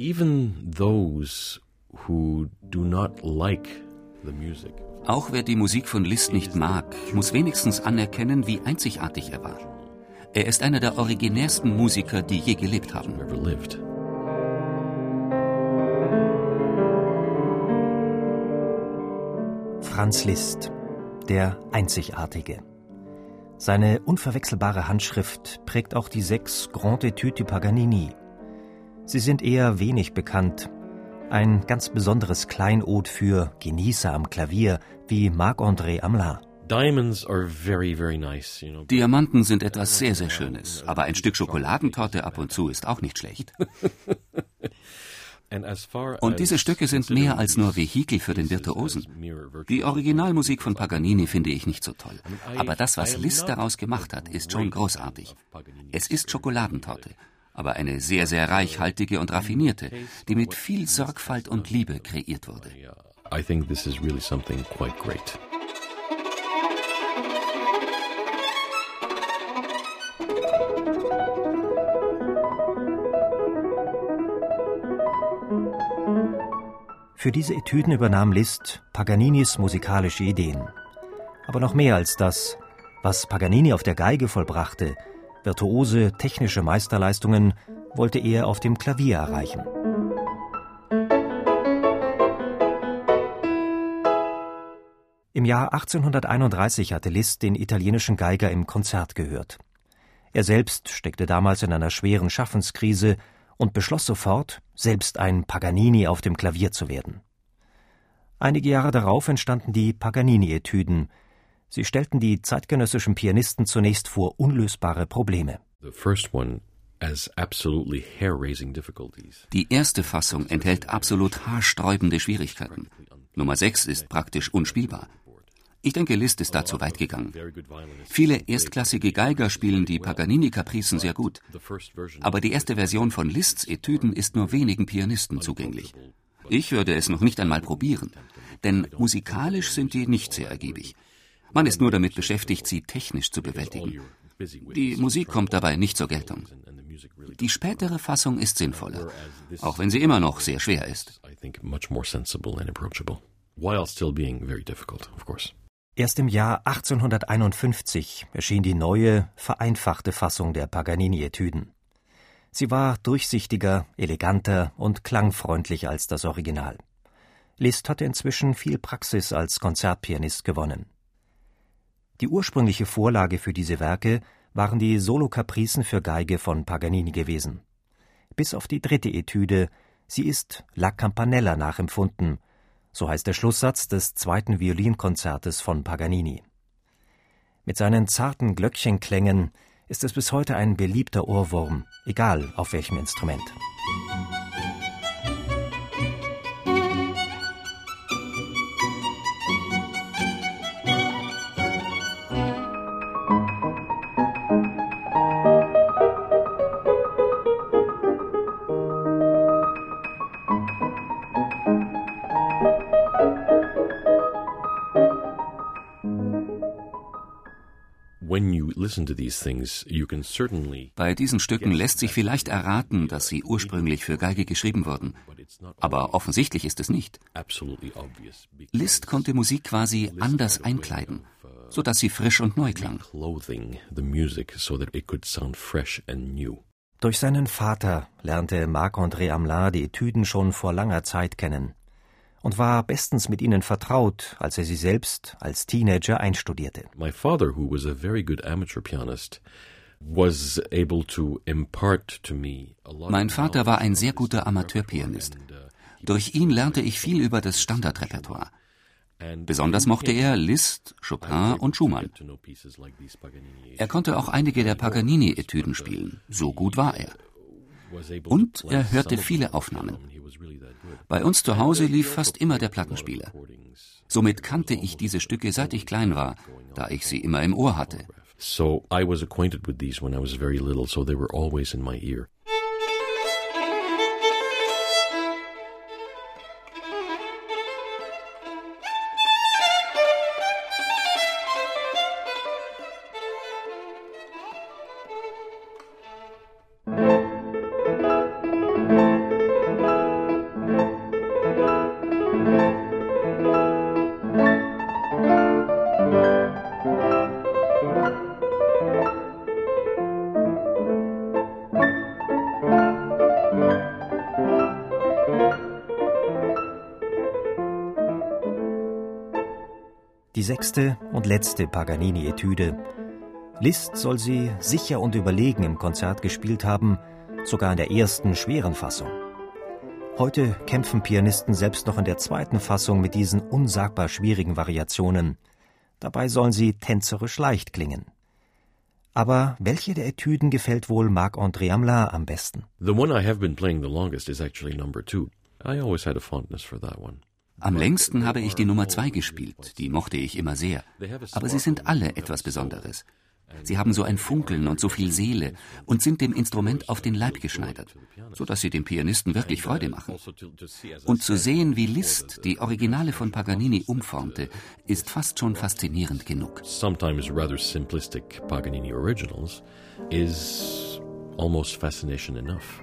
Even those who do not like the music Auch wer die Musik von Liszt nicht mag, muss wenigstens anerkennen, wie einzigartig er war. Er ist einer der originärsten Musiker, die je gelebt haben. Franz Liszt, der Einzigartige. Seine unverwechselbare Handschrift prägt auch die sechs Grand Etudes du Paganini. Sie sind eher wenig bekannt. Ein ganz besonderes Kleinod für Genießer am Klavier wie Marc-André Amelin. Diamonds are very, very nice, you know. Diamanten sind etwas sehr, sehr Schönes, aber ein Stück Schokoladentorte ab und zu ist auch nicht schlecht. Und diese Stücke sind mehr als nur Vehikel für den Virtuosen. Die Originalmusik von Paganini finde ich nicht so toll. Aber das, was Liszt daraus gemacht hat, ist schon großartig. Es ist Schokoladentorte, aber eine sehr, sehr reichhaltige und raffinierte, die mit viel Sorgfalt und Liebe kreiert wurde. I think this is really something quite great. Für diese Etüden übernahm Liszt Paganinis musikalische Ideen. Aber noch mehr als das, was Paganini auf der Geige vollbrachte, virtuose technische Meisterleistungen, wollte er auf dem Klavier erreichen. Im Jahr 1831 hatte Liszt den italienischen Geiger im Konzert gehört. Er selbst steckte damals in einer schweren Schaffenskrise und beschloss sofort, selbst ein Paganini auf dem Klavier zu werden. Einige Jahre darauf entstanden die Paganini-Etüden. Sie stellten die zeitgenössischen Pianisten zunächst vor unlösbare Probleme. Die erste Fassung enthält absolut haarsträubende Schwierigkeiten. Nummer 6 ist praktisch unspielbar. Ich denke, Liszt ist da zu weit gegangen. Viele erstklassige Geiger spielen die Paganini-Kapricen sehr gut. Aber die erste Version von Liszt's Etüden ist nur wenigen Pianisten zugänglich. Ich würde es noch nicht einmal probieren, denn musikalisch sind die nicht sehr ergiebig. Man ist nur damit beschäftigt, sie technisch zu bewältigen. Die Musik kommt dabei nicht zur Geltung. Die spätere Fassung ist sinnvoller, auch wenn sie immer noch sehr schwer ist. Erst im Jahr 1851 erschien die neue, vereinfachte Fassung der Paganini-Etüden. Sie war durchsichtiger, eleganter und klangfreundlicher als das Original. Liszt hatte inzwischen viel Praxis als Konzertpianist gewonnen. Die ursprüngliche Vorlage für diese Werke waren die Solokapricen für Geige von Paganini gewesen. Bis auf die dritte Etüde, sie ist La Campanella nachempfunden, so heißt der Schlusssatz des zweiten Violinkonzertes von Paganini. Mit seinen zarten Glöckchenklängen ist es bis heute ein beliebter Ohrwurm, egal auf welchem Instrument. Bei diesen Stücken lässt sich vielleicht erraten, dass sie ursprünglich für Geige geschrieben wurden. Aber offensichtlich ist es nicht. Liszt konnte Musik quasi anders einkleiden, so dass sie frisch und neu klang. clothing the music so that it could sound fresh and new. Durch seinen Vater lernte Marc-André Amelin die Etüden schon vor langer Zeit kennen und war bestens mit ihnen vertraut, als er sie selbst als Teenager einstudierte. My father, who was a very good amateur pianist, was able to impart to me a lot Mein Vater war ein sehr guter Amateurpianist. uh, Durch ihn lernte ich viel über das Standardrepertoire. Besonders mochte er Liszt, Chopin und Schumann. Er konnte auch einige der Paganini-Etüden spielen, so gut war er. Und er hörte viele Aufnahmen. Bei uns zu Hause lief fast immer der Plattenspieler. Somit kannte ich diese Stücke seit ich klein war, da ich sie immer im Ohr hatte. So I was acquainted with these when I was very little, so they were always in my ear. Die sechste und letzte Paganini-Etüde. Liszt soll sie sicher und überlegen im Konzert gespielt haben, sogar in der ersten schweren Fassung. Heute kämpfen Pianisten selbst noch in der zweiten Fassung mit diesen unsagbar schwierigen Variationen. Dabei sollen sie tänzerisch leicht klingen. Aber welche der Etüden gefällt wohl Marc-André Hamelin am besten? The one I have been playing the longest is actually number two. I always had a fondness for that one. Am längsten habe ich die Nummer zwei gespielt, die mochte ich immer sehr. Aber sie sind alle etwas Besonderes. Sie haben so ein Funkeln und so viel Seele und sind dem Instrument auf den Leib geschneidert, so dass sie dem Pianisten wirklich Freude machen. Und zu sehen, wie Liszt die Originale von Paganini umformte, ist fast schon faszinierend genug. Sometimes rather simplistic Paganini originals is almost fascination enough.